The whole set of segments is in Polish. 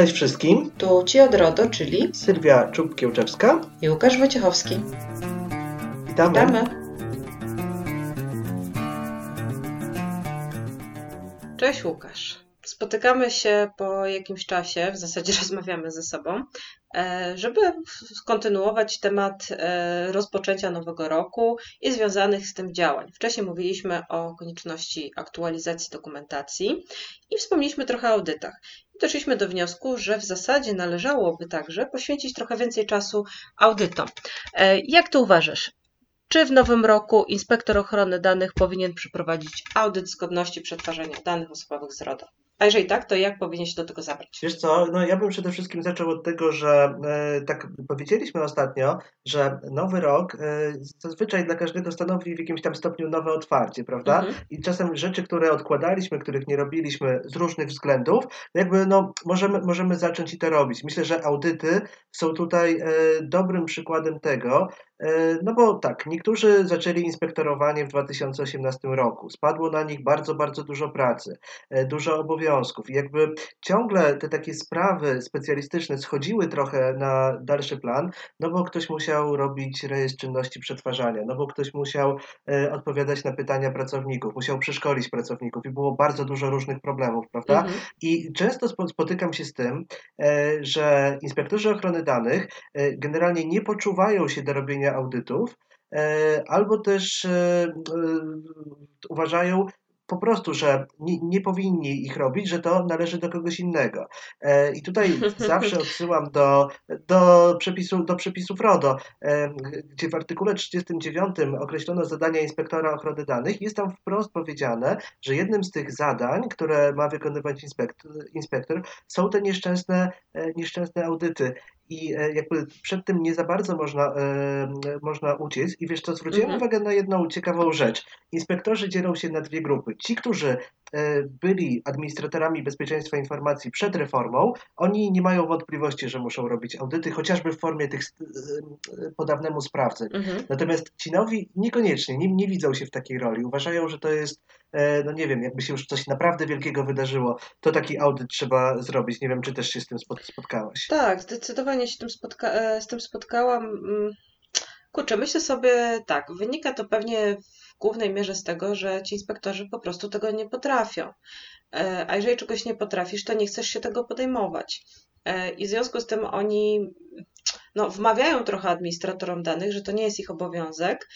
Cześć wszystkim. Tu Ci od RODO, czyli Sylwia Czub-Kiełczewska i Łukasz Wojciechowski. Witamy. Witamy. Cześć Łukasz. Spotykamy się po jakimś czasie, w zasadzie rozmawiamy ze sobą, e, żeby kontynuować temat e, rozpoczęcia nowego roku i związanych z tym działań. Wcześniej mówiliśmy o konieczności aktualizacji dokumentacji i wspomnieliśmy trochę o audytach. Doszliśmy do wniosku, że w zasadzie należałoby także poświęcić trochę więcej czasu audytom. E, jak to uważasz? Czy w nowym roku inspektor ochrony danych powinien przeprowadzić audyt zgodności przetwarzania danych osobowych z RODO? A jeżeli tak, to jak powinien się do tego zabrać? Wiesz co, no ja bym przede wszystkim zaczął od tego, że e, tak powiedzieliśmy ostatnio, że nowy rok e, zazwyczaj dla każdego stanowi w jakimś tam stopniu nowe otwarcie, prawda? Mhm. I czasem rzeczy, które odkładaliśmy, których nie robiliśmy z różnych względów, jakby no możemy, możemy zacząć i to robić. Myślę, że audyty są tutaj e, dobrym przykładem tego, no bo tak, niektórzy zaczęli inspektorowanie w 2018 roku. Spadło na nich bardzo, bardzo dużo pracy, e, dużo obowiązków. I jakby ciągle te takie sprawy specjalistyczne schodziły trochę na dalszy plan, no bo ktoś musiał robić rejestr czynności przetwarzania, no bo ktoś musiał e, odpowiadać na pytania pracowników, musiał przeszkolić pracowników i było bardzo dużo różnych problemów, prawda? Mhm. I często spotykam się z tym, e, że inspektorzy ochrony danych e, generalnie nie poczuwają się do robienia audytów, e, albo też e, e, uważają, po prostu, że nie, nie, powinni ich robić, że to należy do kogoś innego. E, I tutaj zawsze odsyłam do, do, przepisu, do przepisów RODO, e, gdzie w artykule 39 określono zadania inspektora ochrony danych. Jest tam wprost powiedziane, że jednym z tych zadań, które ma wykonywać inspektor, inspektor są te nieszczęsne, e, nieszczęsne audyty i e, jakby przed tym nie za bardzo można, e, można uciec. I wiesz co, zwróciłem mhm. uwagę na jedną ciekawą rzecz. Inspektorzy dzielą się na dwie grupy. Ci, którzy byli administratorami bezpieczeństwa informacji przed reformą, oni nie mają wątpliwości, że muszą robić audyty, chociażby w formie tych podawnemu sprawdzeń. Mhm. Natomiast ci nowi niekoniecznie, nie, nie widzą się w takiej roli. Uważają, że to jest E, no nie wiem, jakby się już coś naprawdę wielkiego wydarzyło, to taki audyt trzeba zrobić. Nie wiem, czy też się z tym spotkałaś. Tak, zdecydowanie się tym spotka e, z tym spotkałam. Mm, kurczę, myślę sobie tak, wynika to pewnie w głównej mierze z tego, że ci inspektorzy po prostu tego nie potrafią. E, a jeżeli czegoś nie potrafisz, to nie chcesz się tego podejmować. I w związku z tym oni no, wmawiają trochę administratorom danych, że to nie jest ich obowiązek,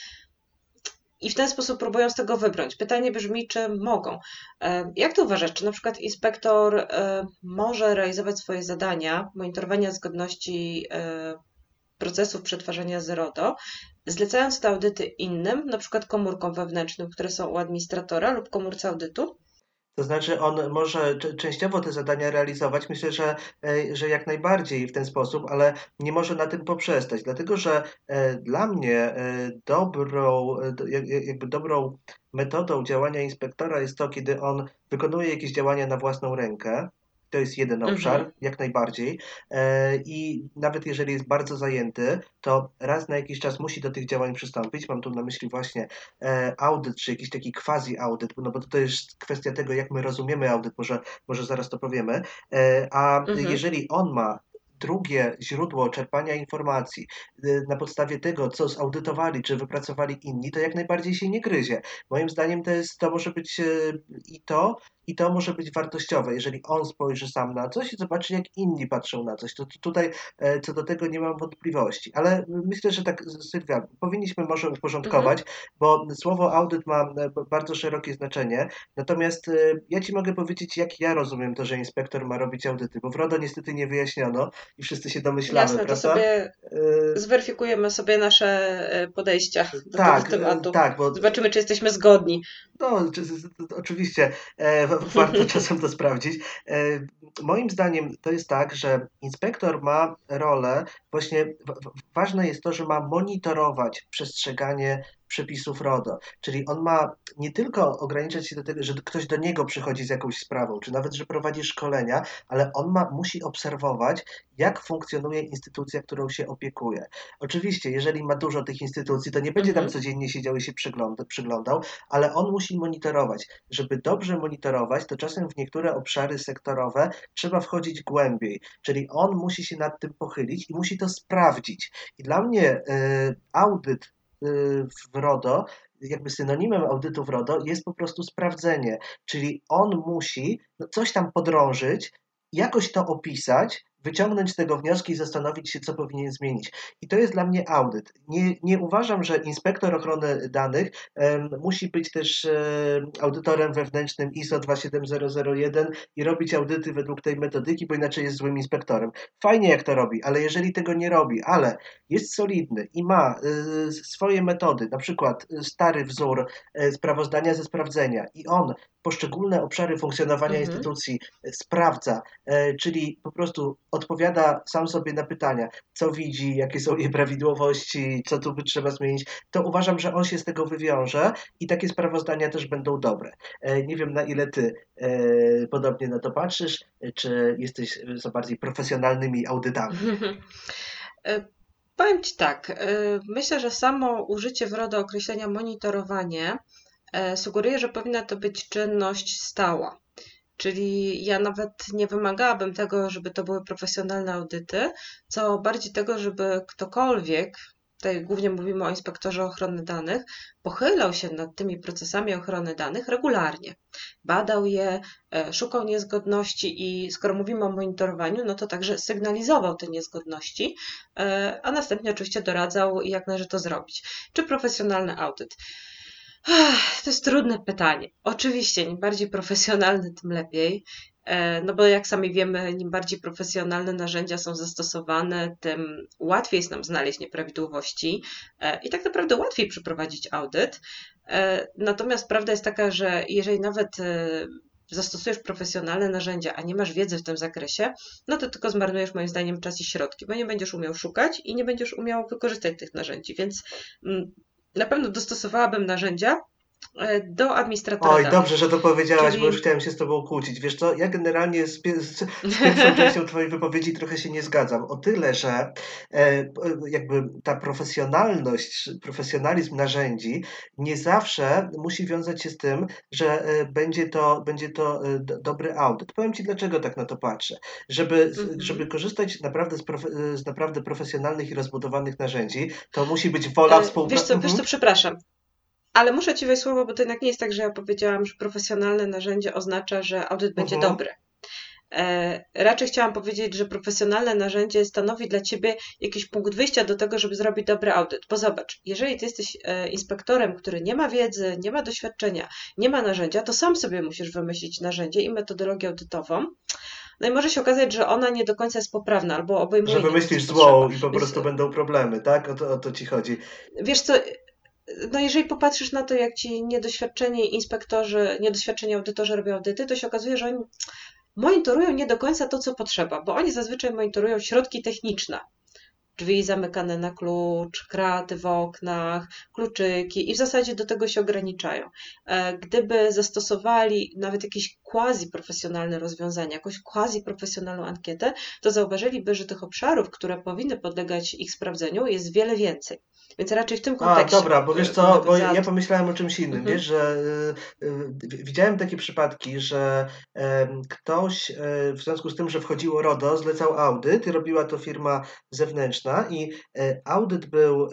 i w ten sposób próbują z tego wybrnąć. Pytanie brzmi, czy mogą. E, jak ty uważasz, czy na przykład inspektor e, może realizować swoje zadania, monitorowania zgodności e, procesów przetwarzania z RODO, zlecając te audyty innym, przykład komórkom wewnętrznym, które są u administratora lub komórce audytu? To znaczy, on może częściowo te zadania realizować, myślę, że, e, że jak najbardziej w ten sposób, ale nie może na tym poprzestać, dlatego że e, dla mnie e, dobrą, jakby dobrą metodą działania inspektora jest to, kiedy on wykonuje jakieś działania na własną rękę, to jest jeden obszar, mhm. jak najbardziej. E, I nawet jeżeli jest bardzo zajęty, to raz na jakiś czas musi do tych działań przystąpić. Mam tu na myśli właśnie e, audyt, czy jakiś taki quasi-audyt, no bo to jest kwestia tego, jak my rozumiemy audyt, może, może zaraz to powiemy. E, a mhm. jeżeli on ma drugie źródło czerpania informacji na podstawie tego, co zaudytowali, czy wypracowali inni, to jak najbardziej się nie gryzie. Moim zdaniem to jest, to może być i to, i to może być wartościowe, jeżeli on spojrzy sam na coś i zobaczy, jak inni patrzą na coś. To, to tutaj e, co do tego nie mam wątpliwości. Ale myślę, że tak, Sylwia, powinniśmy może uporządkować, mhm. bo słowo audyt ma e, bardzo szerokie znaczenie. Natomiast e, ja Ci mogę powiedzieć, jak ja rozumiem to, że inspektor ma robić audyty, bo w RODO niestety nie wyjaśniono i wszyscy się domyślamy, Jasne, prawda? to sobie zweryfikujemy sobie nasze podejścia do tak, tego tematu. Tak, bo... Zobaczymy, czy jesteśmy zgodni. No, oczywiście warto czasem to sprawdzić. E, moim zdaniem to jest tak, że inspektor ma rolę, właśnie ważne jest to, że ma monitorować przestrzeganie przepisów RODO. Czyli on ma nie tylko ograniczać się do tego, że ktoś do niego przychodzi z jakąś sprawą, czy nawet, że prowadzi szkolenia, ale on ma, musi obserwować, jak funkcjonuje instytucja, którą się opiekuje. Oczywiście, jeżeli ma dużo tych instytucji, to nie będzie tam mhm. codziennie siedział i się przygląda, przyglądał, ale on musi monitorować. Żeby dobrze monitorować, to czasem w niektóre obszary sektorowe trzeba wchodzić głębiej, czyli on musi się nad tym pochylić i musi to sprawdzić. I dla mnie y, audyt w RODO jakby synonimem audytu w RODO jest po prostu sprawdzenie, czyli on musi coś tam podrążyć, jakoś to opisać, wyciągnąć z tego wnioski i zastanowić się, co powinien zmienić. I to jest dla mnie audyt. Nie, nie uważam, że inspektor ochrony danych um, musi być też um, audytorem wewnętrznym ISO 27001 i robić audyty według tej metodyki, bo inaczej jest złym inspektorem. Fajnie jak to robi, ale jeżeli tego nie robi, ale jest solidny i ma y, swoje metody, na przykład stary wzór y, sprawozdania ze sprawdzenia i on poszczególne obszary funkcjonowania mhm. instytucji sprawdza, y, czyli po prostu odpowiada sam sobie na pytania, co widzi, jakie są nieprawidłowości, co tu by trzeba zmienić, to uważam, że on się z tego wywiąże i takie sprawozdania też będą dobre. E, nie wiem, na ile ty e, podobnie na to patrzysz, czy jesteś za bardziej profesjonalnymi audytami. E, powiem Ci tak, myślę, że samo użycie w RODO określenia monitorowanie sugeruje, że powinna to być czynność stała. Czyli ja nawet nie wymagałabym tego, żeby to były profesjonalne audyty, co bardziej tego, żeby ktokolwiek, tutaj głównie mówimy o inspektorze ochrony danych, pochylał się nad tymi procesami ochrony danych regularnie. Badał je, e, szukał niezgodności i skoro mówimy o monitorowaniu, no to także sygnalizował te niezgodności, e, a następnie oczywiście doradzał, jak należy to zrobić. Czy profesjonalny audyt? To jest trudne pytanie. Oczywiście, im bardziej profesjonalny, tym lepiej. E, no bo jak sami wiemy, im bardziej profesjonalne narzędzia są zastosowane, tym łatwiej jest nam znaleźć nieprawidłowości e, i tak naprawdę łatwiej przeprowadzić audyt. E, natomiast prawda jest taka, że jeżeli nawet zastosujesz profesjonalne narzędzia, a nie masz wiedzy w tym zakresie, no to tylko zmarnujesz moim zdaniem czas i środki, bo nie będziesz umiał szukać i nie będziesz umiał wykorzystać tych narzędzi. Więc mm, na pewno dostosowałabym narzędzia do administratora. Oj, dobrze, że to powiedziałaś, Czyli... bo już chciałem się z Tobą kłócić. Wiesz co, ja generalnie z, z, z pierwszą częścią Twojej wypowiedzi trochę się nie zgadzam. O tyle, że e, jakby ta profesjonalność, profesjonalizm narzędzi nie zawsze musi wiązać się z tym, że e, będzie to, będzie to e, dobry audyt. Powiem Ci, dlaczego tak na to patrzę. Żeby, mhm. żeby korzystać naprawdę z, profe, z naprawdę profesjonalnych i rozbudowanych narzędzi, to musi być wola współpracy. Wiesz co, wiesz co, mhm. przepraszam. Ale muszę Ci wejść słowo, bo to jednak nie jest tak, że ja powiedziałam, że profesjonalne narzędzie oznacza, że audyt będzie mhm. dobry. E, raczej chciałam powiedzieć, że profesjonalne narzędzie stanowi dla Ciebie jakiś punkt wyjścia do tego, żeby zrobić dobry audyt. Bo zobacz, jeżeli Ty jesteś e, inspektorem, który nie ma wiedzy, nie ma doświadczenia, nie ma narzędzia, to sam sobie musisz wymyślić narzędzie i metodologię audytową. No i może się okazać, że ona nie do końca jest poprawna albo obejmuje. Że wymyślisz złą i po prostu Więc... będą problemy, tak? O to, o to ci chodzi. Wiesz co, no jeżeli popatrzysz na to, jak ci niedoświadczeni inspektorzy, niedoświadczeni audytorzy robią audyty, to się okazuje, że oni monitorują nie do końca to, co potrzeba, bo oni zazwyczaj monitorują środki techniczne. Drzwi zamykane na klucz, kraty w oknach, kluczyki i w zasadzie do tego się ograniczają. E, gdyby zastosowali nawet jakieś quasi-profesjonalne rozwiązania, jakąś quasi-profesjonalną ankietę, to zauważyliby, że tych obszarów, które powinny podlegać ich sprawdzeniu, jest wiele więcej. Więc raczej w tym kontekście. A, dobra, bo wiesz co, bo ja pomyślałem o czymś innym, mhm. wiesz, że y, y, widziałem takie przypadki, że y, ktoś w związku z tym, że wchodziło RODO, zlecał audyt i robiła to firma zewnętrzna i audyt był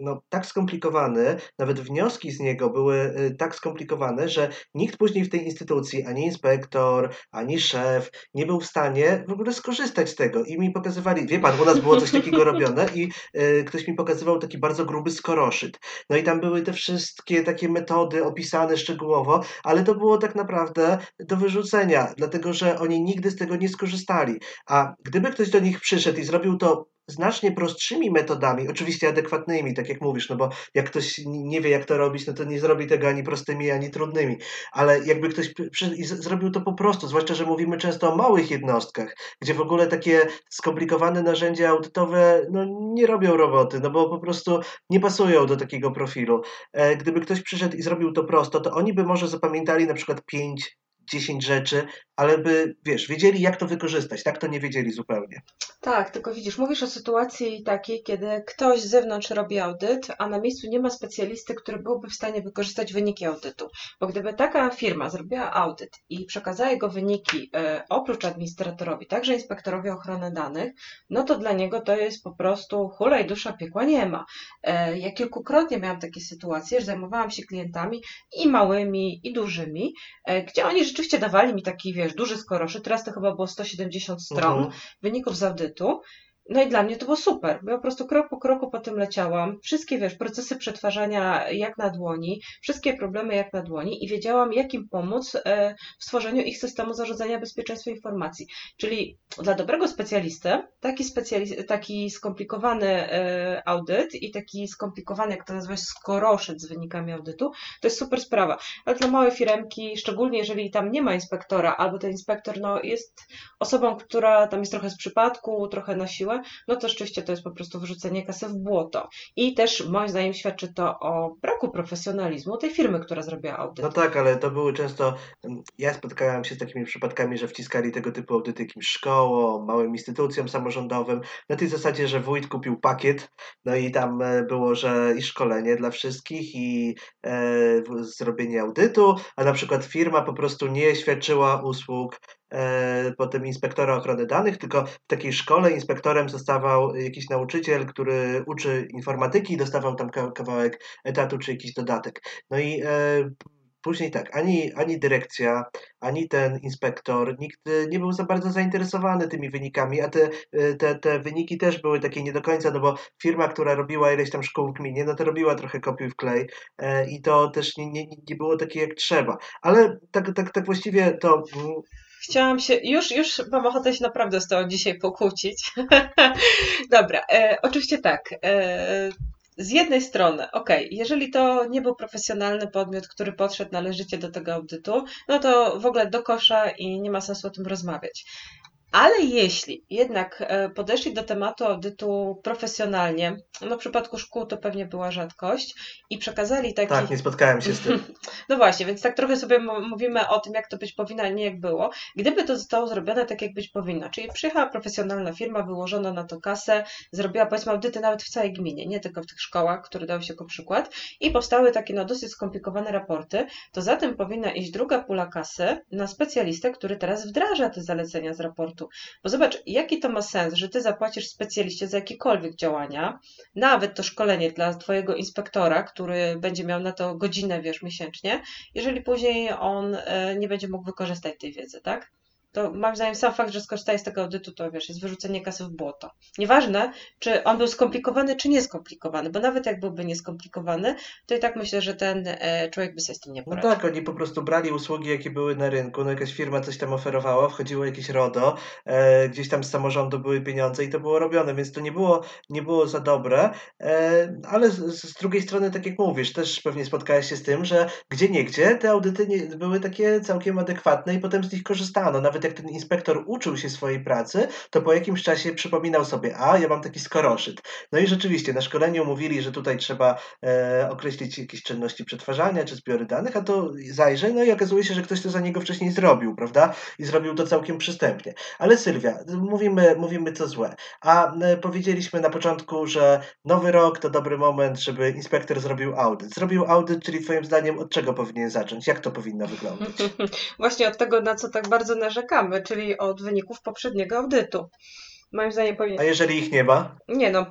no, tak skomplikowany, nawet wnioski z niego były tak skomplikowane, że nikt później w tej instytucji, ani inspektor, ani szef nie był w stanie w ogóle skorzystać z tego i mi pokazywali, wie pan, u nas było coś takiego robione i ktoś mi pokazywał taki bardzo gruby skoroszyt. No i tam były te wszystkie takie metody opisane szczegółowo, ale to było tak naprawdę do wyrzucenia, dlatego że oni nigdy z tego nie skorzystali. A gdyby ktoś do nich przyszedł i zrobił to znacznie prostszymi metodami, oczywiście adekwatnymi, tak jak mówisz, no bo jak ktoś nie wie, jak to robić, no to nie zrobi tego ani prostymi, ani trudnymi, ale jakby ktoś zrobił to po prostu, zwłaszcza, że mówimy często o małych jednostkach, gdzie w ogóle takie skomplikowane narzędzia audytowe no, nie robią roboty, no bo po prostu nie pasują do takiego profilu. E, gdyby ktoś przyszedł i zrobił to prosto, to oni by może zapamiętali na przykład pięć 10 rzeczy, ale by, wiesz, wiedzieli jak to wykorzystać. Tak to nie wiedzieli zupełnie. Tak, tylko widzisz, mówisz o sytuacji takiej, kiedy ktoś z zewnątrz robi audyt, a na miejscu nie ma specjalisty, który byłby w stanie wykorzystać wyniki audytu. Bo gdyby taka firma zrobiła audyt i przekazała jego wyniki e, oprócz administratorowi, także inspektorowi ochrony danych, no to dla niego to jest po prostu hula i dusza piekła nie ma. E, ja kilkukrotnie miałam takie sytuacje, że zajmowałam się klientami i małymi, i dużymi, e, gdzie oni rzeczywiście dawali mi taki, wiesz, duży skoroszy, teraz to chyba było 170 stron mhm. wyników z audytu to, no i dla mnie to było super, ja po prostu krok po kroku po tym leciałam. Wszystkie, wiesz, procesy przetwarzania jak na dłoni, wszystkie problemy jak na dłoni i wiedziałam, jak im pomóc e, w stworzeniu ich systemu zarządzania bezpieczeństwa informacji. Czyli dla dobrego specjalisty taki, specjalis- taki skomplikowany e, audyt i taki skomplikowany, jak to nazwać, skoroszyt z wynikami audytu, to jest super sprawa. Ale dla małej firemki, szczególnie jeżeli tam nie ma inspektora, albo ten inspektor no, jest osobą, która tam jest trochę z przypadku, trochę na siłę, no to rzeczywiście to jest po prostu wyrzucenie kasy w błoto. I też moim zdaniem świadczy to o braku profesjonalizmu tej firmy, która zrobiła audyt. No tak, ale to były często, ja spotkałem się z takimi przypadkami, że wciskali tego typu audyty jakimś szkołom, małym instytucjom samorządowym, na tej zasadzie, że wójt kupił pakiet, no i tam e, było, że i szkolenie dla wszystkich, i e, zrobienie audytu, a na przykład firma po prostu nie świadczyła usług potem inspektora ochrony danych, tylko w takiej szkole inspektorem zostawał jakiś nauczyciel, który uczy informatyki i dostawał tam kawałek etatu czy jakiś dodatek. No i e, Później tak, ani, ani dyrekcja, ani ten inspektor, nikt nie był za bardzo zainteresowany tymi wynikami, a te, te, te wyniki też były takie nie do końca, no bo firma, która robiła ileś tam szkół w gminie, no to robiła trochę kopiuj w klej e, i to też nie, nie, nie było takie jak trzeba. Ale tak, tak, tak właściwie to mm, Chciałam się, już, już mam ochotę się naprawdę z tobą dzisiaj pokłócić. Dobra, e, oczywiście tak. E, z jednej strony, ok, jeżeli to nie był profesjonalny podmiot, który podszedł należycie do tego audytu, no to w ogóle do kosza i nie ma sensu o tym rozmawiać. Ale jeśli jednak e, podeszli do tematu audytu profesjonalnie, no w przypadku szkół to pewnie była rzadkość i przekazali taki... Tak, nie spotkałem się z tym. no właśnie, więc tak trochę sobie mówimy o tym, jak to być powinno, a nie jak było. Gdyby to zostało zrobione tak, jak być powinno, czyli przyjechała profesjonalna firma, wyłożono na to kasę, zrobiła powiedzmy audyty nawet w całej gminie, nie tylko w tych szkołach, które dały się jako przykład i powstały takie no dosyć skomplikowane raporty, to za tym powinna iść druga pula kasy na specjalistę, który teraz wdraża te zalecenia z raportu bo zobacz, jaki to ma sens, że ty zapłacisz specjaliście za jakiekolwiek działania, nawet to szkolenie dla twojego inspektora, który będzie miał na to godzinę, wiesz, miesięcznie, jeżeli później on e, nie będzie mógł wykorzystać tej wiedzy, tak? To moim zdaniem sam fakt, że skorzystałeś z tego audytu, to wiesz, jest wyrzucenie kasy w błoto. Nieważne, czy on był skomplikowany, czy nieskomplikowany, bo nawet jak byłby nieskomplikowany, to i tak myślę, że ten e, człowiek by sobie z tym nie no poradził. No tak, oni po prostu brali usługi, jakie były na rynku, no jakaś firma coś tam oferowała, wchodziło jakieś RODO, e, gdzieś tam z samorządu były pieniądze i to było robione, więc to nie było, nie było za dobre, e, ale z, z, drugiej strony, tak jak mówisz, też pewnie spotkałeś się z tym, że gdzie niegdzie te audyty nie, były takie całkiem adekwatne i potem z nich korzystano, nawet nawet jak ten inspektor uczył się swojej pracy, to po jakimś czasie przypominał sobie, a ja mam taki skoroszyt. No i rzeczywiście na szkoleniu mówili, że tutaj trzeba e, określić jakieś czynności przetwarzania czy zbiory danych, a to zajrzę, no i okazuje się, że ktoś to za niego wcześniej zrobił, prawda? I zrobił to całkiem przystępnie. Ale Sylwia, mówimy, mówimy co złe. A e, powiedzieliśmy na początku, że nowy rok to dobry moment, żeby inspektor zrobił audyt. Zrobił audyt, czyli twoim zdaniem od czego powinien zacząć? Jak to powinno wyglądać? Właśnie od tego, na co tak bardzo narzekam czekamy, czyli od wyników poprzedniego audytu. Moim zdaniem powinien... A jeżeli ich nie ma? Nie no,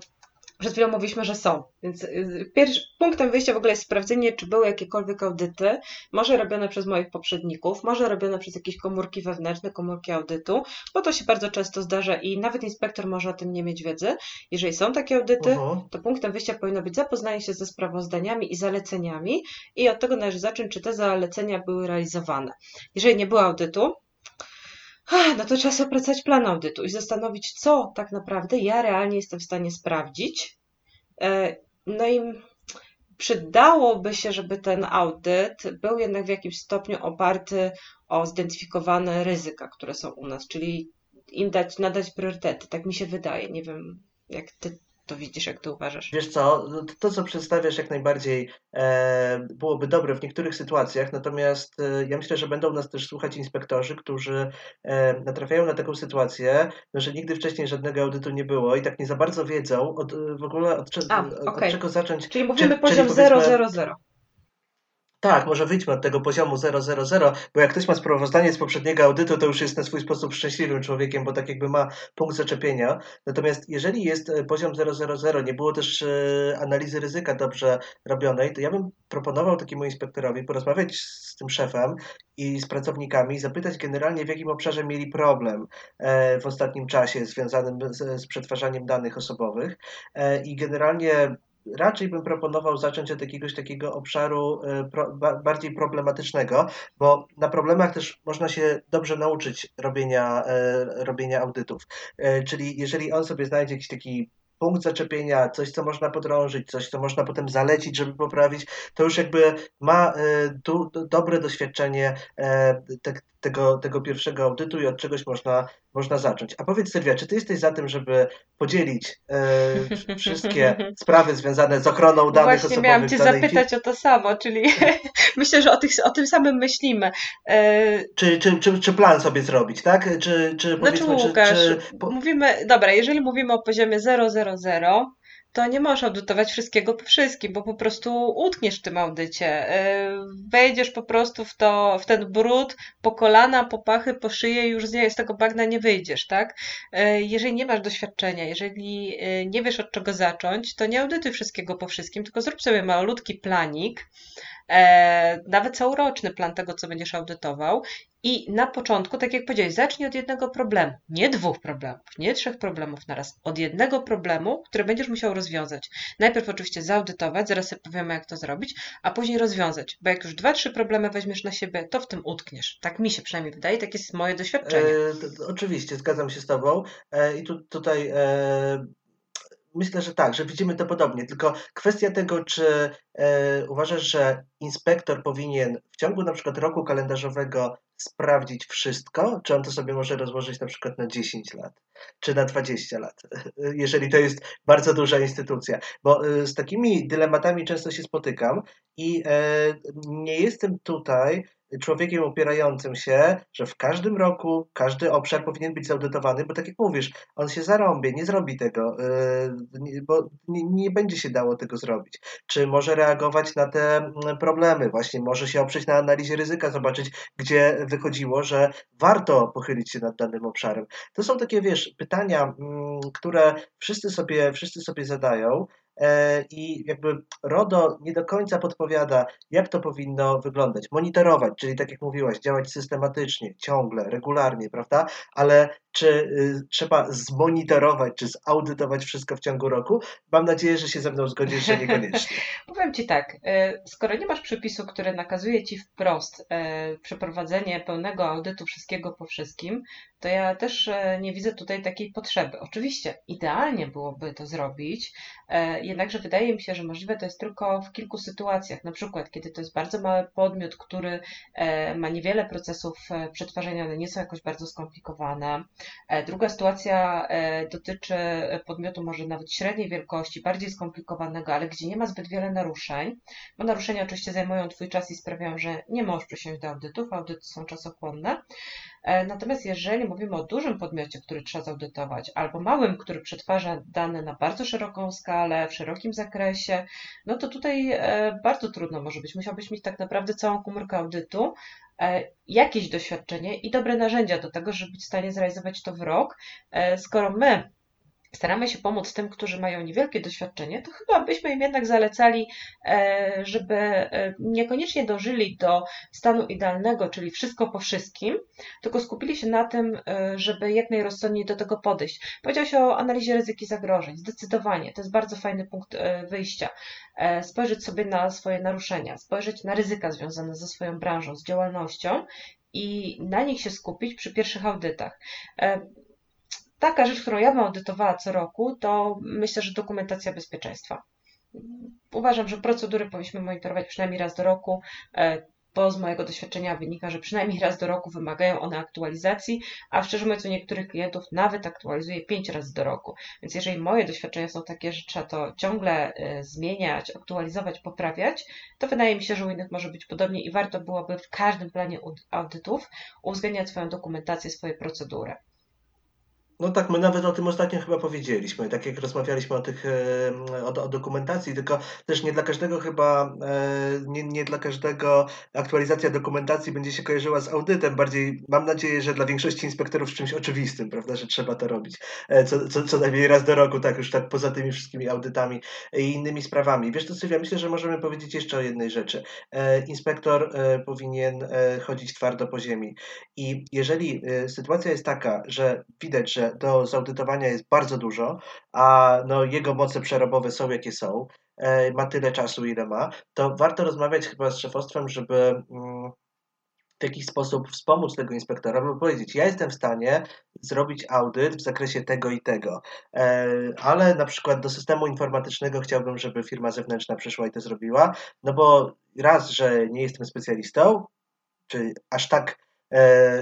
przed chwilą mówiliśmy, że są. Więc y, pierwszym punktem wyjścia w ogóle jest sprawdzenie, czy były jakiekolwiek audyty, może robione przez moich poprzedników, może robione przez jakieś komórki wewnętrzne, komórki audytu, bo to się bardzo często zdarza i nawet inspektor może o tym nie mieć wiedzy. Jeżeli są takie audyty, uh -huh. to punktem wyjścia powinno być zapoznanie się ze sprawozdaniami i zaleceniami i od tego należy zacząć, czy te zalecenia były realizowane. Jeżeli nie było audytu, no to trzeba sobie opracować plan audytu i zastanowić, co tak naprawdę ja realnie jestem w stanie sprawdzić. E, no i przydałoby się, żeby ten audyt był jednak w jakimś stopniu oparty o zidentyfikowane ryzyka, które są u nas, czyli im dać, nadać priorytety. Tak mi się wydaje. Nie wiem, jak ty to widzisz, jak to uważasz? Wiesz co, no to co przedstawiasz jak najbardziej e, byłoby dobre w niektórych sytuacjach, natomiast e, ja myślę, że będą nas też słuchać inspektorzy, którzy e, natrafiają na taką sytuację, no, że nigdy wcześniej żadnego audytu nie było i tak nie za bardzo wiedzą od, w ogóle od, A, od, okay. czego zacząć. Czyli mówimy czy, poziom 000. Tak, może wyjdźmy od tego poziomu 000, bo jak ktoś ma sprawozdanie z poprzedniego audytu, to już jest na swój sposób szczęśliwym człowiekiem, bo tak jakby ma punkt zaczepienia. Natomiast jeżeli jest e, poziom 000, nie było też e, analizy ryzyka dobrze robionej, to ja bym proponował takiemu inspektorowi porozmawiać z tym szefem i z pracownikami, zapytać generalnie w jakim obszarze mieli problem e, w ostatnim czasie związanym z, z przetwarzaniem danych osobowych i generalnie raczej bym proponował zacząć od jakiegoś takiego obszaru e, pro, bardziej problematycznego, bo na problemach też można się dobrze nauczyć robienia, e, robienia audytów. E, czyli jeżeli on sobie znajdzie jakiś taki punkt zaczepienia, coś, co można podrążyć, coś, co można potem zalecić, żeby poprawić, to już jakby ma tu dobre doświadczenie tego, tego pierwszego audytu i od czegoś można, można zacząć. A powiedz Sylwia, czy ty jesteś za tym, żeby podzielić e, wszystkie sprawy związane z ochroną danych Właśnie osobowych? Miałam cię zapytać o to samo, czyli myślę, że o, tych, o tym samym myślimy. E... Czy, czy, czy, czy, plan sobie zrobić, tak? Czy, czy znaczy, Łukasz, czy, czy... mówimy, dobra, jeżeli mówimy o poziomie 000, to nie możesz audytować wszystkiego po wszystkim, bo po prostu utkniesz w tym audycie. Y, wejdziesz po prostu w, to, w ten brud po kolana, po pachy, po szyję i już z tego bagna nie wyjdziesz, tak? Y, jeżeli nie masz doświadczenia, jeżeli y, nie wiesz od czego zacząć, to nie audytuj wszystkiego po wszystkim, tylko zrób sobie malutki planik, e, nawet całoroczny plan tego, co będziesz audytował i na początku, tak jak powiedziałeś, zacznij od jednego problemu, nie dwóch problemów, nie trzech problemów naraz, od jednego problemu, który będziesz musiał rozwiązać. Najpierw oczywiście zaudytować, zaraz sobie powiemy, jak to zrobić, a później rozwiązać, bo jak już dwa, trzy problemy weźmiesz na siebie, to w tym utkniesz. Tak mi się przynajmniej wydaje, tak jest moje doświadczenie. E, oczywiście, zgadzam się z Tobą e, i tu, tutaj e, myślę, że tak, że widzimy to podobnie. Tylko kwestia tego, czy e, uważasz, że inspektor powinien w ciągu na przykład roku kalendarzowego sprawdzić wszystko, czy on to sobie może rozłożyć na przykład na 10 lat, czy na 20 lat, jeżeli to jest bardzo duża instytucja. Bo e, z takimi dylematami często się spotykam i e, nie jestem tutaj człowiekiem opierającym się, że w każdym roku każdy obszar powinien być zaudytowany, bo tak jak mówisz, on się zarąbie, nie zrobi tego, yy, bo nie będzie się dało tego zrobić. Czy może reagować na te mm, problemy, właśnie może się oprzeć na analizie ryzyka, zobaczyć, gdzie wychodziło, że warto pochylić się nad danym obszarem. To są takie, wiesz, pytania, mm, które wszyscy sobie, wszyscy sobie zadają, i jakby RODO nie do końca podpowiada, jak to powinno wyglądać. Monitorować, czyli tak jak mówiłaś, działać systematycznie, ciągle, regularnie, prawda? Ale czy y, trzeba zmonitorować, czy zaudytować wszystko w ciągu roku? Mam nadzieję, że się ze mną zgodzisz, że niekoniecznie. Powiem Ci tak, y, skoro nie masz przepisu, który nakazuje Ci wprost y, przeprowadzenie pełnego audytu wszystkiego po wszystkim, to ja też nie widzę tutaj takiej potrzeby. Oczywiście idealnie byłoby to zrobić, jednakże wydaje mi się, że możliwe to jest tylko w kilku sytuacjach. Na przykład, kiedy to jest bardzo mały podmiot, który ma niewiele procesów przetwarzania, one nie są jakoś bardzo skomplikowane, E, druga sytuacja e, dotyczy podmiotu może nawet średniej wielkości, bardziej skomplikowanego, ale gdzie nie ma zbyt wiele naruszeń, bo naruszenia oczywiście zajmują Twój czas i sprawiają, że nie możesz przysiąść do audytów, audyty są czasochłonne. E, natomiast jeżeli mówimy o dużym podmiocie, który trzeba zaudytować, albo małym, który przetwarza dane na bardzo szeroką skalę, w szerokim zakresie, no to tutaj bardzo trudno może być. Musiałbyś mieć tak naprawdę całą komórkę audytu, E, jakieś doświadczenie i dobre narzędzia do tego, żeby być w stanie zrealizować to w rok. E, skoro my staramy się pomóc tym, którzy mają niewielkie doświadczenie, to chyba byśmy im jednak zalecali, e, żeby e, niekoniecznie dążyli do stanu idealnego, czyli wszystko po wszystkim, tylko skupili się na tym, e, żeby jak najrozsądniej do tego podejść. Powiedział się o analizie ryzyk i zagrożeń. Zdecydowanie, to jest bardzo fajny punkt wyjścia. Spojrzeć sobie na swoje naruszenia, spojrzeć na ryzyka związane ze swoją branżą, z działalnością i na nich się skupić przy pierwszych audytach. Taka rzecz, którą ja bym audytowała co roku, to myślę, że dokumentacja bezpieczeństwa. Uważam, że procedury powinniśmy monitorować przynajmniej raz do roku. E, bo z mojego doświadczenia wynika, że przynajmniej raz do roku wymagają one aktualizacji, a szczerze mówiąc u niektórych klientów nawet aktualizuje pięć razy do roku. Więc jeżeli moje doświadczenia są takie, że trzeba to ciągle e, zmieniać, aktualizować, poprawiać, to wydaje mi się, że u innych może być podobnie i warto byłoby w każdym planie audytów uwzględniać swoją dokumentację, swoje procedury. No tak, my nawet o tym ostatnio chyba powiedzieliśmy, tak jak rozmawialiśmy o tych, o, o dokumentacji, tylko też nie dla każdego chyba, e, nie, nie dla każdego aktualizacja dokumentacji będzie się kojarzyła z audytem, bardziej mam nadzieję, że dla większości inspektorów czymś oczywistym, prawda, że trzeba to robić e, co, co, co najmniej raz do roku, tak już tak poza tymi wszystkimi audytami i innymi sprawami. Wiesz to Sylwia, myślę, że możemy powiedzieć jeszcze o jednej rzeczy. E, inspektor powinien chodzić twardo po ziemi i jeżeli sytuacja jest taka, że widać, że do zaudytowania jest bardzo dużo, a no, jego moce przerobowe są jakie są, e, ma tyle czasu, ile ma, to warto rozmawiać chyba z szefostwem, żeby mm, w jakiś sposób wspomóc tego inspektora, by powiedzieć, ja jestem w stanie zrobić audyt w zakresie tego i tego, e, ale na przykład do systemu informatycznego chciałbym, żeby firma zewnętrzna przyszła i to zrobiła, no bo raz, że nie jestem specjalistą, czy aż tak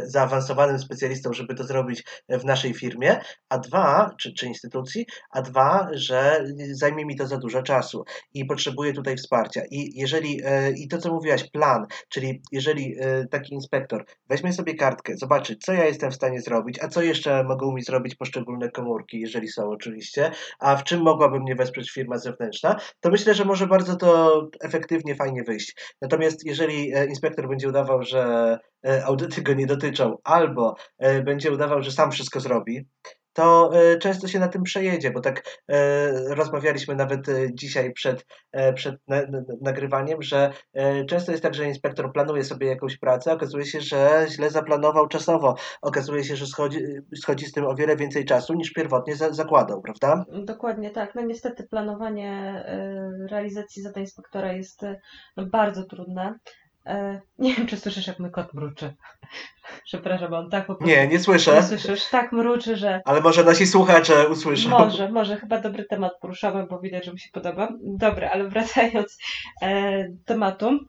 zaawansowanym specjalistą, żeby to zrobić w naszej firmie, a dwa, czy, czy instytucji, a dwa, że zajmie mi to za dużo czasu i potrzebuję tutaj wsparcia. I jeżeli, e, i to co mówiłaś, plan, czyli jeżeli e, taki inspektor weźmie sobie kartkę, zobaczy, co ja jestem w stanie zrobić, a co jeszcze mogą mi zrobić poszczególne komórki, jeżeli są oczywiście, a w czym mogłaby mnie wesprzeć firma zewnętrzna, to myślę, że może bardzo to efektywnie, fajnie wyjść. Natomiast jeżeli inspektor będzie udawał, że E, audyty go nie dotyczą, albo e, będzie udawał, że sam wszystko zrobi, to e, często się na tym przejedzie, bo tak rozmawialiśmy nawet dzisiaj przed, przed nagrywaniem, że często jest tak, że inspektor planuje sobie jakąś pracę, okazuje się, że źle zaplanował czasowo, okazuje się, że schodzi, schodzi z tym o wiele więcej czasu niż pierwotnie zakładał, prawda? Dokładnie tak. No niestety planowanie realizacji zadań inspektora jest no, bardzo trudne. E, nie wiem, czy słyszysz, jak mój kot mruczy. Przepraszam, on tak po prostu... Nie, nie słyszę. Nie słyszysz, tak mruczy, że... Ale może nasi słuchacze usłyszą. Może, może. Chyba dobry temat poruszamy, bo widać, że mi się podoba. Dobra, ale wracając e, tematu.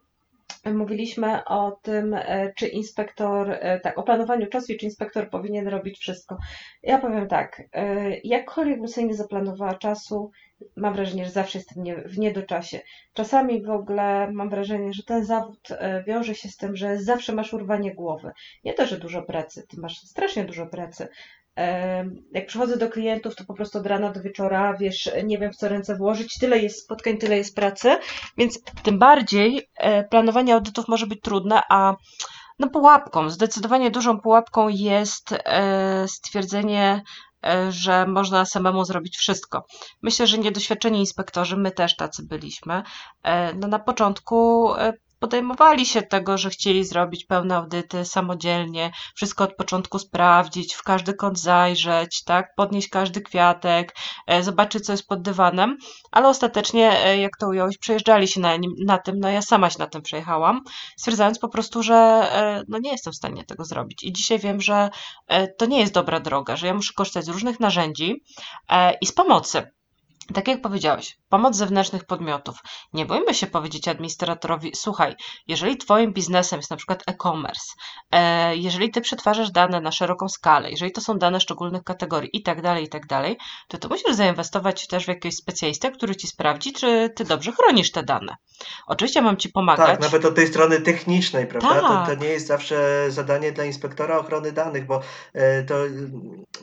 Mówiliśmy o tym, e, czy inspektor, e, tak, o planowaniu czasu i czy inspektor powinien robić wszystko. Ja powiem tak, jakkolwiek bym sobie nie zaplanowała czasu, mam wrażenie, że zawsze jestem w niedoczasie. Czasami w ogóle mam wrażenie, że ten zawód e, wiąże się z tym, że zawsze masz urwanie głowy. Nie to, że dużo pracy, ty masz strasznie dużo pracy. E, jak przychodzę do klientów, to po prostu od rana do wieczora, wiesz, nie wiem w co ręce włożyć, tyle jest spotkań, tyle jest pracy, więc tym bardziej e, planowanie audytów może być trudne, a no pułapką, zdecydowanie dużą pułapką jest stwierdzenie E, że można samemu zrobić wszystko. Myślę, że niedoświadczeni inspektorzy, my też tacy byliśmy, e, no na początku e, podejmowali się tego, że chcieli zrobić pełne audyty samodzielnie, wszystko od początku sprawdzić, w każdy kąt zajrzeć, tak, podnieść każdy kwiatek, e, zobaczyć, co jest pod dywanem, ale ostatecznie, e, jak to ująłeś, przejeżdżali się na, nim, na tym, no ja sama się na tym przejechałam, stwierdzając po prostu, że e, no nie jestem w stanie tego zrobić. I dzisiaj wiem, że to nie jest dobra droga, że ja muszę korzystać z różnych narzędzi i z pomocy. Tak jak powiedziałeś, pomoc zewnętrznych podmiotów. Nie bójmy się powiedzieć administratorowi, słuchaj, jeżeli twoim biznesem jest na przykład e-commerce, e, jeżeli ty przetwarzasz dane na szeroką skalę, jeżeli to są dane szczególnych kategorii i tak dalej, i tak dalej, to ty musisz zainwestować też w jakiegoś specjalistę, który ci sprawdzi, czy ty dobrze chronisz te dane. Oczywiście mam ci pomagać. Tak, nawet od tej strony technicznej, prawda? Tak. To, to, nie jest zawsze zadanie dla inspektora ochrony danych, bo e, to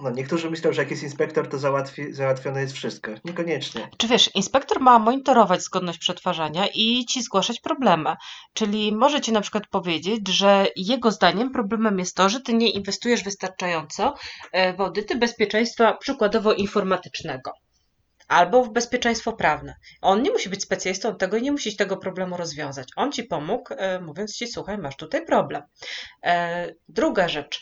no, niektórzy myślą, że jak jest inspektor, to załatwi, załatwione jest wszystko. Niekoniecznie. Czy wiesz, inspektor ma monitorować zgodność przetwarzania i ci zgłaszać problemy. Czyli może ci na przykład powiedzieć, że jego zdaniem problemem jest to, że ty nie inwestujesz wystarczająco e, w audyty bezpieczeństwa przykładowo informatycznego albo w bezpieczeństwo prawne. On nie musi być specjalistą tego i nie musi tego problemu rozwiązać. On ci pomógł, e, mówiąc ci, słuchaj, masz tutaj problem. E, druga rzecz.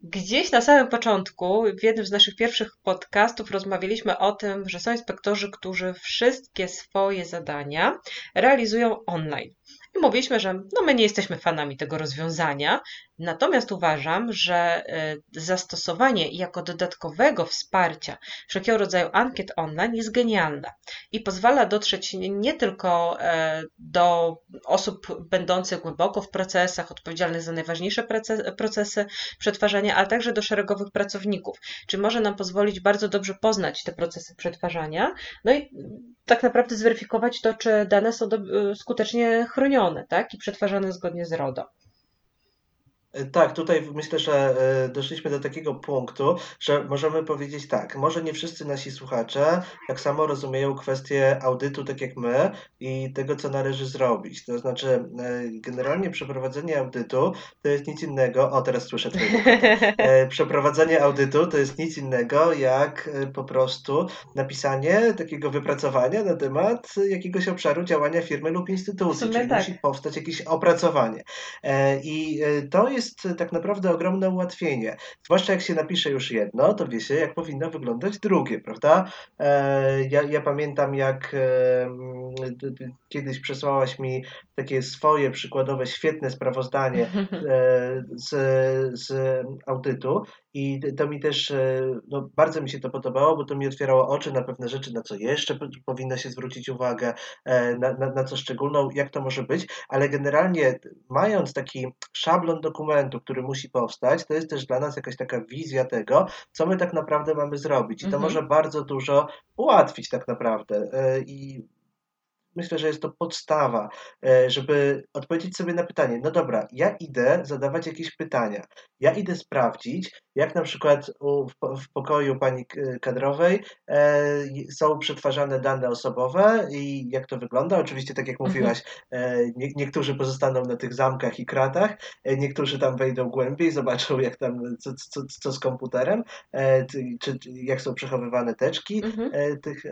Gdzieś na samym początku, w jednym z naszych pierwszych podcastów, rozmawialiśmy o tym, że są inspektorzy, którzy wszystkie swoje zadania realizują online. I mówiliśmy, że no my nie jesteśmy fanami tego rozwiązania, natomiast uważam, że y, zastosowanie jako dodatkowego wsparcia wszelkiego rodzaju ankiet online jest genialne i pozwala dotrzeć nie tylko e, do osób będących głęboko w procesach, odpowiedzialnych za najważniejsze procesy przetwarzania, ale także do szeregowych pracowników. Czy może nam pozwolić bardzo dobrze poznać te procesy przetwarzania, no i tak naprawdę zweryfikować to, czy dane są skutecznie chronione tak? i przetwarzane zgodnie z RODO. E, tak, tutaj myślę, że e, doszliśmy do takiego punktu, że możemy powiedzieć tak, może nie wszyscy nasi słuchacze tak samo rozumieją kwestię audytu tak jak my i tego, co należy zrobić. To znaczy, e, generalnie przeprowadzenie audytu to jest nic innego, o teraz słyszę twojego Przeprowadzenie audytu to jest nic innego jak po prostu napisanie takiego wypracowania na temat jakiegoś obszaru działania firmy lub instytucji, czyli tak. musi powstać jakieś opracowanie. I to jest jest tak naprawdę ogromne ułatwienie. Zwłaszcza jak się napisze już jedno, to wie się, jak powinno wyglądać drugie, prawda? E, ja, ja pamiętam, jak e, kiedyś przesłałaś mi takie swoje przykładowe, świetne sprawozdanie e, z, z audytu i to mi też, no, bardzo mi się to podobało, bo to mi otwierało oczy na pewne rzeczy, na co jeszcze powinno się zwrócić uwagę, na, na, na co szczególną, jak to może być, ale generalnie mając taki szablon dokumentu, który musi powstać, to jest też dla nas jakaś taka wizja tego, co my tak naprawdę mamy zrobić. I to mhm. może bardzo dużo ułatwić tak naprawdę. I myślę, że jest to podstawa, e, żeby odpowiedzieć sobie na pytanie, no dobra, ja idę zadawać jakieś pytania, ja idę sprawdzić, jak na przykład w pokoju pani kadrowej e, są przetwarzane dane osobowe i jak to wygląda. Oczywiście, tak jak mhm. mówiłaś, e, niektórzy pozostaną na tych zamkach i kratach, niektórzy tam wejdą głębiej, zobaczą jak tam, co, co, co z komputerem, czy, jak są przechowywane teczki, mhm. tych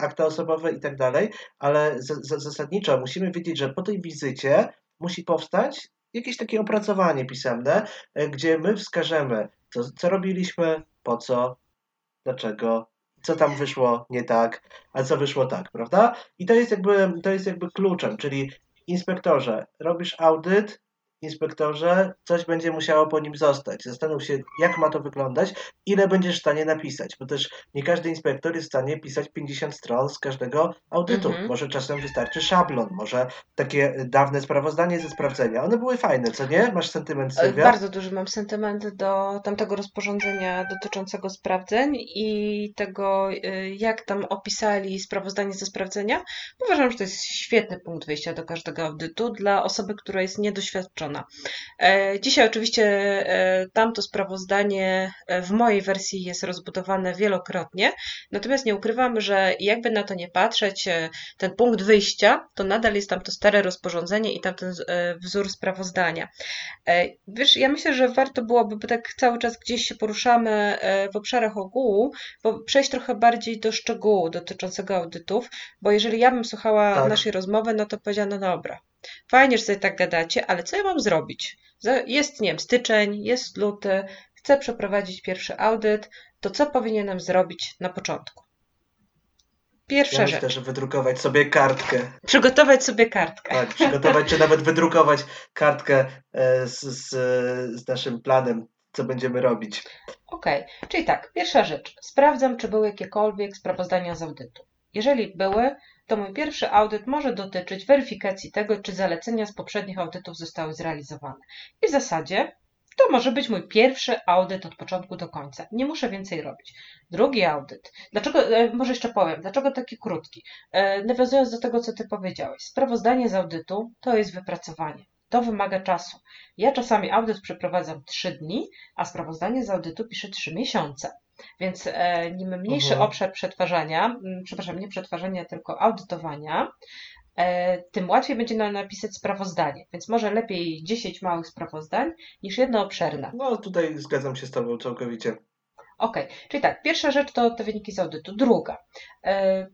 akta osobowe i tak dalej, ale zasadniczo musimy wiedzieć, że po tej wizycie musi powstać jakieś takie opracowanie pisemne, e, gdzie my wskażemy, co, co robiliśmy, po co, dlaczego, co tam wyszło nie tak, a co wyszło tak, prawda? I to jest jakby, to jest jakby kluczem, czyli inspektorze, robisz audyt, inspektorze, coś będzie musiało po nim zostać. Zastanów się, jak ma to wyglądać, ile będziesz w stanie napisać, bo też nie każdy inspektor jest w stanie pisać 50 stron z każdego audytu. Mhm. Może czasem wystarczy szablon, może takie dawne sprawozdanie ze sprawdzenia. One były fajne, co nie? Masz sentyment, e, Sylwia? Bardzo duży mam sentyment do tamtego rozporządzenia dotyczącego sprawdzeń i tego, e, jak tam opisali sprawozdanie ze sprawdzenia. Uważam, że to jest świetny punkt wyjścia do każdego audytu dla osoby, która jest niedoświadczona E, dzisiaj oczywiście e, tamto sprawozdanie e, w mojej wersji jest rozbudowane wielokrotnie, natomiast nie ukrywam, że jakby na to nie patrzeć, ten punkt wyjścia to nadal jest tam to stare rozporządzenie i tamten wzór sprawozdania. Wiesz, ja myślę, że warto byłoby, bo tak cały czas gdzieś się poruszamy w obszarach ogółu, bo przejść trochę bardziej do szczegółu dotyczącego audytów, bo jeżeli ja bym słuchała tak. naszej rozmowy, no to powiedziano, no dobra, Fajnie, że sobie tak gadacie, ale co ja mam zrobić? Jest, nie wiem, styczeń, jest luty, chcę przeprowadzić pierwszy audyt, to co powinienem zrobić na początku? Pierwsza ja rzecz. Myślę, że wydrukować sobie kartkę. Przygotować sobie kartkę. Tak, przygotować, czy nawet wydrukować kartkę e, z, z, z naszym planem, co będziemy robić. Okej, okay. czyli tak, pierwsza rzecz. Sprawdzam, czy były jakiekolwiek sprawozdania z audytu. Jeżeli były, to mój pierwszy audyt może dotyczyć weryfikacji tego, czy zalecenia z poprzednich audytów zostały zrealizowane. I w zasadzie to może być mój pierwszy audyt od początku do końca. Nie muszę więcej robić. Drugi audyt. Dlaczego, e, może jeszcze powiem, dlaczego taki krótki? E, nawiązując do tego, co Ty powiedziałeś. Sprawozdanie z audytu to jest wypracowanie. To wymaga czasu. Ja czasami audyt przeprowadzam 3 dni, a sprawozdanie z audytu piszę 3 miesiące. Więc e, im mniejszy mhm. obszar przetwarzania, przepraszam, nie przetwarzania, tylko audytowania, e, tym łatwiej będzie nam napisać sprawozdanie. Więc może lepiej 10 małych sprawozdań niż jedno obszerne. No tutaj zgadzam się z Tobą całkowicie. Okej, okay. czyli tak, pierwsza rzecz to te wyniki z audytu. Druga, e,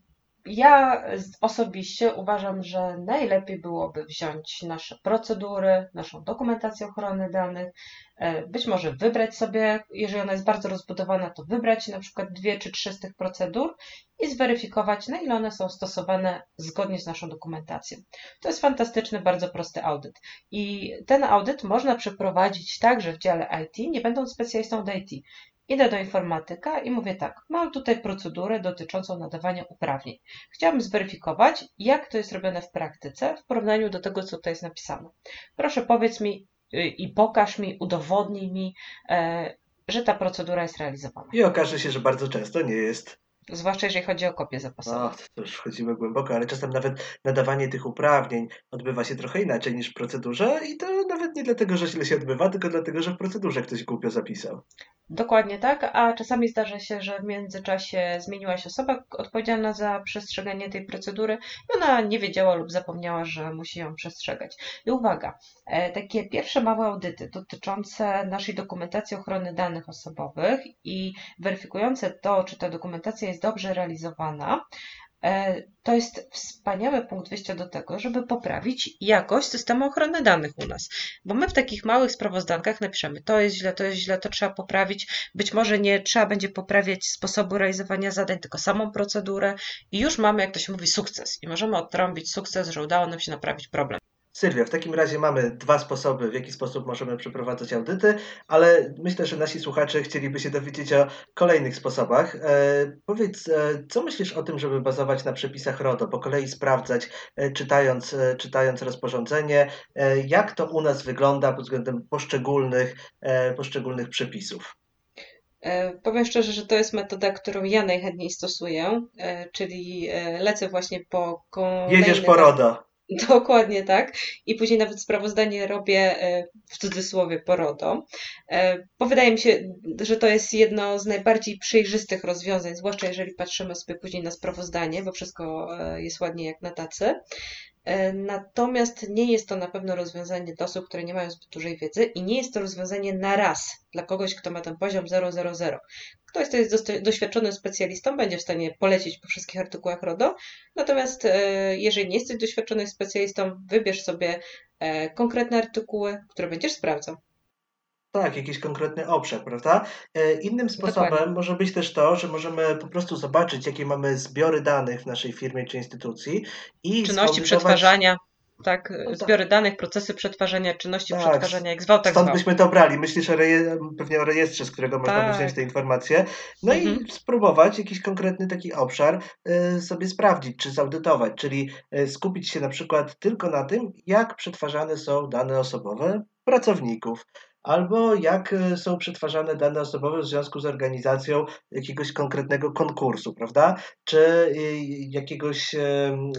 ja osobiście uważam, że najlepiej byłoby wziąć nasze procedury, naszą dokumentację ochrony danych, e, być może wybrać sobie, jeżeli ona jest bardzo rozbudowana, to wybrać na przykład dwie czy trzy z tych procedur i zweryfikować, na ile one są stosowane zgodnie z naszą dokumentacją. To jest fantastyczny, bardzo prosty audyt. I ten audyt można przeprowadzić także w dziale IT, nie będąc specjalistą od IT. Idę do informatyka i mówię tak, mam tutaj procedurę dotyczącą nadawania uprawnień. Chciałabym zweryfikować, jak to jest robione w praktyce w porównaniu do tego, co tutaj jest napisane. Proszę powiedz mi y, i pokaż mi, udowodnij mi, e, że ta procedura jest realizowana. I okaże się, że bardzo często nie jest. Zwłaszcza jeżeli chodzi o kopię zapasową. No, to już wchodzimy głęboko, ale czasem nawet nadawanie tych uprawnień odbywa się trochę inaczej niż w procedurze i to nawet nie dlatego, że źle się odbywa, tylko dlatego, że w procedurze ktoś głupio zapisał. Dokładnie tak, a czasami zdarza się, że w międzyczasie zmieniła się osoba odpowiedzialna za przestrzeganie tej procedury i ona nie wiedziała lub zapomniała, że musi ją przestrzegać. I uwaga, e, takie pierwsze małe audyty dotyczące naszej dokumentacji ochrony danych osobowych i weryfikujące to, czy ta dokumentacja jest dobrze realizowana, E, to jest wspaniały punkt wyjścia do tego, żeby poprawić jakość systemu ochrony danych u nas. Bo my w takich małych sprawozdankach napiszemy, to jest źle, to jest źle, to trzeba poprawić. Być może nie trzeba będzie poprawiać sposobu realizowania zadań, tylko samą procedurę i już mamy, jak to się mówi, sukces. I możemy odtrąbić sukces, że udało nam się naprawić problem. Sylwia, w takim razie mamy dwa sposoby, w jaki sposób możemy przeprowadzać audyty, ale myślę, że nasi słuchacze chcieliby się dowiedzieć o kolejnych sposobach. E, powiedz, e, co myślisz o tym, żeby bazować na przepisach RODO, po kolei sprawdzać, e, czytając, e, czytając rozporządzenie, e, jak to u nas wygląda pod względem poszczególnych, e, poszczególnych przepisów? Powiem szczerze, że to jest metoda, którą ja najchętniej stosuję, czyli lecę właśnie po. Jedziesz po RODO. Dokładnie tak. I później nawet sprawozdanie robię e, w cudzysłowie porodą, e, bo wydaje mi się, że to jest jedno z najbardziej przejrzystych rozwiązań, zwłaszcza jeżeli patrzymy sobie później na sprawozdanie, bo wszystko e, jest ładnie jak na tacy. E, natomiast nie jest to na pewno rozwiązanie dla osób, które nie mają zbyt dużej wiedzy i nie jest to rozwiązanie na raz dla kogoś, kto ma ten poziom 000. Ktoś, kto jest doświadczonym specjalistą, będzie w stanie polecić po wszystkich artykułach RODO. Natomiast e, jeżeli nie jesteś doświadczonym specjalistą, wybierz sobie e, konkretne artykuły, które będziesz sprawdzał. Tak, jakiś konkretny obszar, prawda? E, innym sposobem Dokładnie. może być też to, że możemy po prostu zobaczyć, jakie mamy zbiory danych w naszej firmie czy instytucji i czynności przetwarzania. Tak, no tak, zbiory danych, procesy przetwarzania, czynności tak, przetwarzania, jak zwał, tak Stąd zwał. byśmy to brali. Myślisz o reje... pewnie o rejestrze, z którego można tak. wziąć te informacje. No mhm. i spróbować jakiś konkretny taki obszar y, sobie sprawdzić, czy zaudytować, czyli y, skupić się na przykład tylko na tym, jak przetwarzane są dane osobowe pracowników albo jak e, są przetwarzane dane osobowe w związku z organizacją jakiegoś konkretnego konkursu, prawda? Czy e, jakiegoś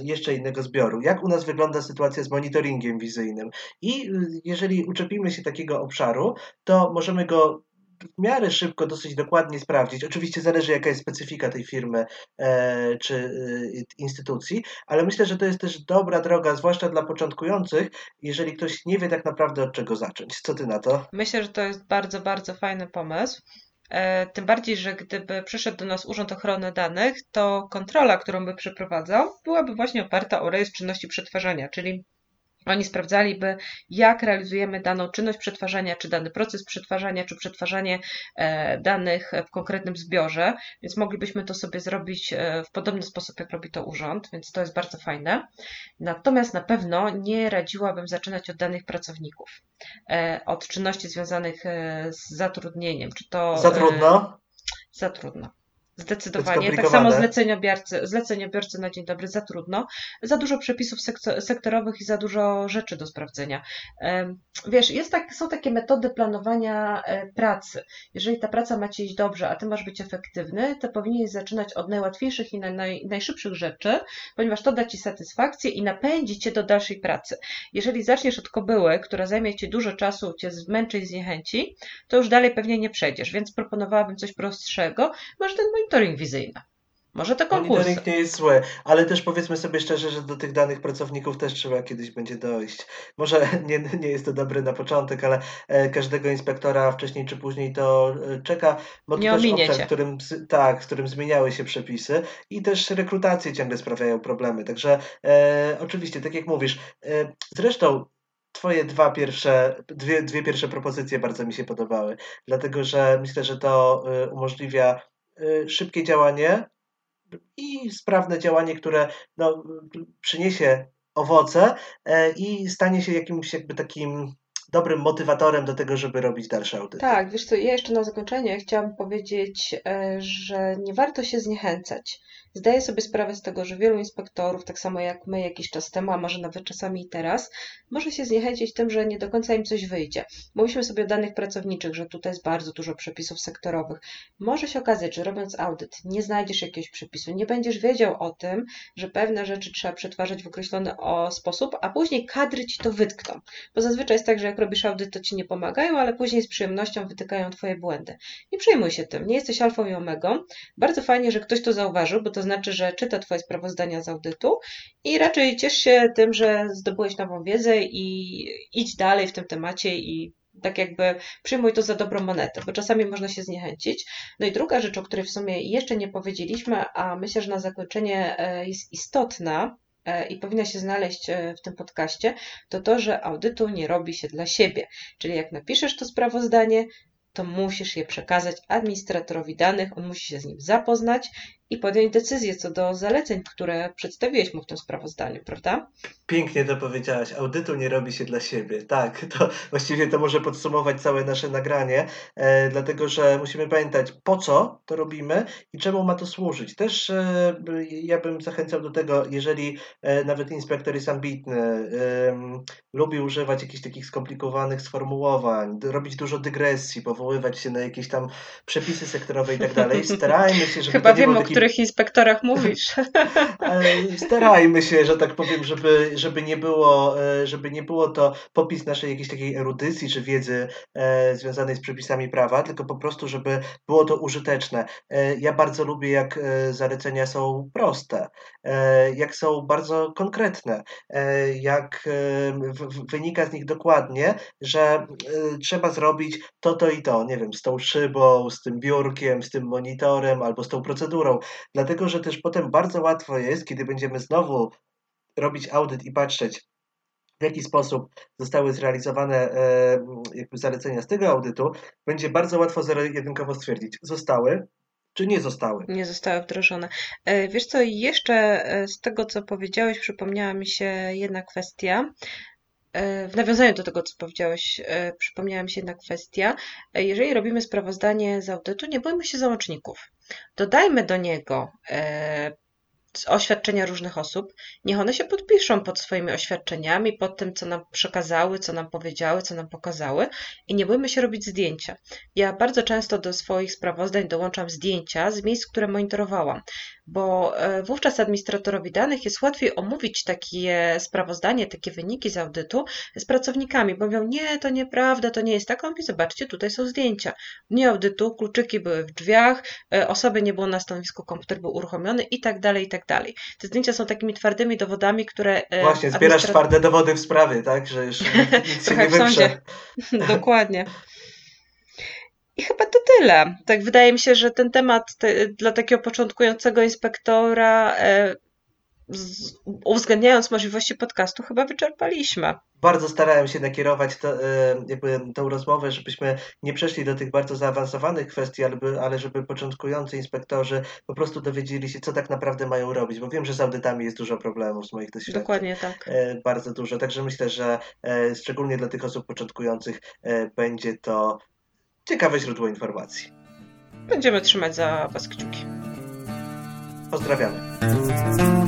jeszcze innego zbioru. Jak u nas wygląda sytuacja z monitoringiem wizyjnym? I e, jeżeli uczepimy się takiego obszaru, to możemy go w miarę szybko, dosyć dokładnie sprawdzić. Oczywiście zależy, jaka jest specyfika tej firmy e, czy e, instytucji, ale myślę, że to jest też dobra droga, zwłaszcza dla początkujących, jeżeli ktoś nie wie tak naprawdę od czego zacząć. Co ty na to? Myślę, że to jest bardzo, bardzo fajny pomysł. E, tym bardziej, że gdyby przyszedł do nas Urząd Ochrony Danych, to kontrola, którą by przeprowadzał, byłaby właśnie oparta o rejestr czynności przetwarzania, czyli oni sprawdzaliby, jak realizujemy daną czynność przetwarzania, czy dany proces przetwarzania, czy przetwarzanie e, danych w konkretnym zbiorze, więc moglibyśmy to sobie zrobić e, w podobny sposób, jak robi to urząd, więc to jest bardzo fajne. Natomiast na pewno nie radziłabym zaczynać od danych pracowników, e, od czynności związanych z zatrudnieniem. Czy to, za trudno? Za trudno. Zdecydowanie. Tak samo zleceniobiorcy, zleceniobiorcy na dzień dobry za trudno, za dużo przepisów sektorowych i za dużo rzeczy do sprawdzenia. Wiesz, jest tak, są takie metody planowania e, pracy. Jeżeli ta praca ma ci iść dobrze, a ty masz być efektywny, to powinieneś zaczynać od najłatwiejszych i naj, najszybszych rzeczy, ponieważ to da ci satysfakcję i napędzi cię do dalszej pracy. Jeżeli zaczniesz od kobyły, która zajmie ci dużo czasu, cię zmęczy i zniechęci, to już dalej pewnie nie przejdziesz, więc proponowałabym coś prostszego. Masz ten monitoring wizyjny. Może to konkursy. Monitoring nie jest zły, ale też powiedzmy sobie szczerze, że do tych danych pracowników też trzeba kiedyś będzie dojść. Może nie, nie jest to dobry na początek, ale e, każdego inspektora wcześniej czy później to e, czeka, bo to nie też obszar, w którym, tak, w którym zmieniały się przepisy i też rekrutacje ciągle sprawiają problemy. Także e, oczywiście, tak jak mówisz, e, zresztą Twoje dwa pierwsze, dwie, dwie pierwsze propozycje bardzo mi się podobały, dlatego że myślę, że to e, umożliwia szybkie działanie i sprawne działanie, które no, przyniesie owoce e, i stanie się jakimś jakby takim dobrym motywatorem do tego, żeby robić dalsze audyty. Tak, wiesz co, ja jeszcze na zakończenie chciałam powiedzieć, że nie warto się zniechęcać. Zdaję sobie sprawę z tego, że wielu inspektorów, tak samo jak my jakiś czas temu, a może nawet czasami i teraz, może się zniechęcić tym, że nie do końca im coś wyjdzie. Mówiliśmy sobie o danych pracowniczych, że tutaj jest bardzo dużo przepisów sektorowych. Może się okazać, że robiąc audyt nie znajdziesz jakiegoś przepisu, nie będziesz wiedział o tym, że pewne rzeczy trzeba przetwarzać w określony sposób, a później kadry ci to wytkną. Bo zazwyczaj jest tak, że jak robisz audyt, to ci nie pomagają, ale później z przyjemnością wytykają twoje błędy. Nie przejmuj się tym, nie jesteś alfą i omegą. Bardzo fajnie, że ktoś to zauważył, bo to znaczy, że czyta Twoje sprawozdania z audytu i raczej ciesz się tym, że zdobyłeś nową wiedzę i idź dalej w tym temacie i tak jakby przyjmuj to za dobrą monetę, bo czasami można się zniechęcić. No i druga rzecz, o której w sumie jeszcze nie powiedzieliśmy, a myślę, że na zakończenie e, jest istotna, e, i powinna się znaleźć e, w tym podcaście, to to, że audytu nie robi się dla siebie. Czyli jak napiszesz to sprawozdanie, to musisz je przekazać administratorowi danych, on musi się z nim zapoznać i podjąć decyzję co do zaleceń, które przedstawiłeś mu w tym sprawozdaniu, prawda? Pięknie to powiedziałaś. Audytu nie robi się dla siebie. Tak, to właściwie to może podsumować całe nasze nagranie, e, dlatego że musimy pamiętać, po co to robimy i czemu ma to służyć. Też e, ja bym zachęcał do tego, jeżeli e, nawet inspektor jest ambitny, e, lubi używać jakichś takich skomplikowanych sformułowań, robić dużo dygresji, powoływać się na jakieś tam przepisy sektorowe i tak dalej. Starajmy się, żeby Chyba to nie wiem, o których inspektorach mówisz. Starajmy się, że tak powiem, żeby żeby nie było, e, żeby nie było to popis naszej jakiejś takiej erudycji czy wiedzy e, związanej z przepisami prawa, tylko po prostu, żeby było to użyteczne. E, ja bardzo lubię, jak zalecenia są proste, jak są bardzo konkretne, jak wynika z nich dokładnie, że trzeba zrobić to, to i to, nie wiem, z tą szybą, z tym biurkiem, z tym monitorem albo z tą procedurą, dlatego, że też potem bardzo łatwo jest, kiedy będziemy znowu robić audyt i patrzeć, w jaki sposób zostały zrealizowane e, jakby zalecenia z tego audytu, będzie bardzo łatwo zero-jedynkowo stwierdzić, zostały czy nie zostały? Nie zostały wdrożone. E, wiesz co, jeszcze e, z tego, co powiedziałeś, przypomniała mi się jedna kwestia. W nawiązaniu do tego, co powiedziałeś, przypomniała mi się jedna kwestia. Jeżeli robimy sprawozdanie z audytu, nie bójmy się załączników. Dodajmy do niego oświadczenia różnych osób, niech one się podpiszą pod swoimi oświadczeniami, pod tym, co nam przekazały, co nam powiedziały, co nam pokazały i nie bójmy się robić zdjęcia. Ja bardzo często do swoich sprawozdań dołączam zdjęcia z miejsc, które monitorowałam bo e, wówczas administratorowi danych jest łatwiej omówić takie sprawozdanie, takie wyniki z audytu z pracownikami, bo mówią, nie, to nieprawda, to nie jest tak. Mówi, zobaczcie, tutaj są zdjęcia. Dniu audytu kluczyki były w drzwiach, e, osoby nie było na stanowisku, komputer był uruchomiony i tak dalej, i tak dalej. Te zdjęcia są takimi twardymi dowodami, które... E, Właśnie, zbierasz administrat... twarde dowody w sprawie, tak? Że już nic się nie wyprze. Dokładnie. I chyba to tyle. Tak wydaje mi się, że ten temat te, dla takiego początkującego inspektora, e, z, uwzględniając możliwości podcastu, chyba wyczerpaliśmy. Bardzo starałem się nakierować to, e, jakby tą rozmowę, żebyśmy nie przeszli do tych bardzo zaawansowanych kwestii, ale, ale żeby początkujący inspektorzy po prostu dowiedzieli się, co tak naprawdę mają robić, bo wiem, że z audytami jest dużo problemów z moich doświadczeń. Dokładnie tak. E, bardzo dużo, także myślę, że e, szczególnie dla tych osób początkujących będzie to ciekawe źródło informacji. Będziemy trzymać za Was kciuki. Pozdrawiamy.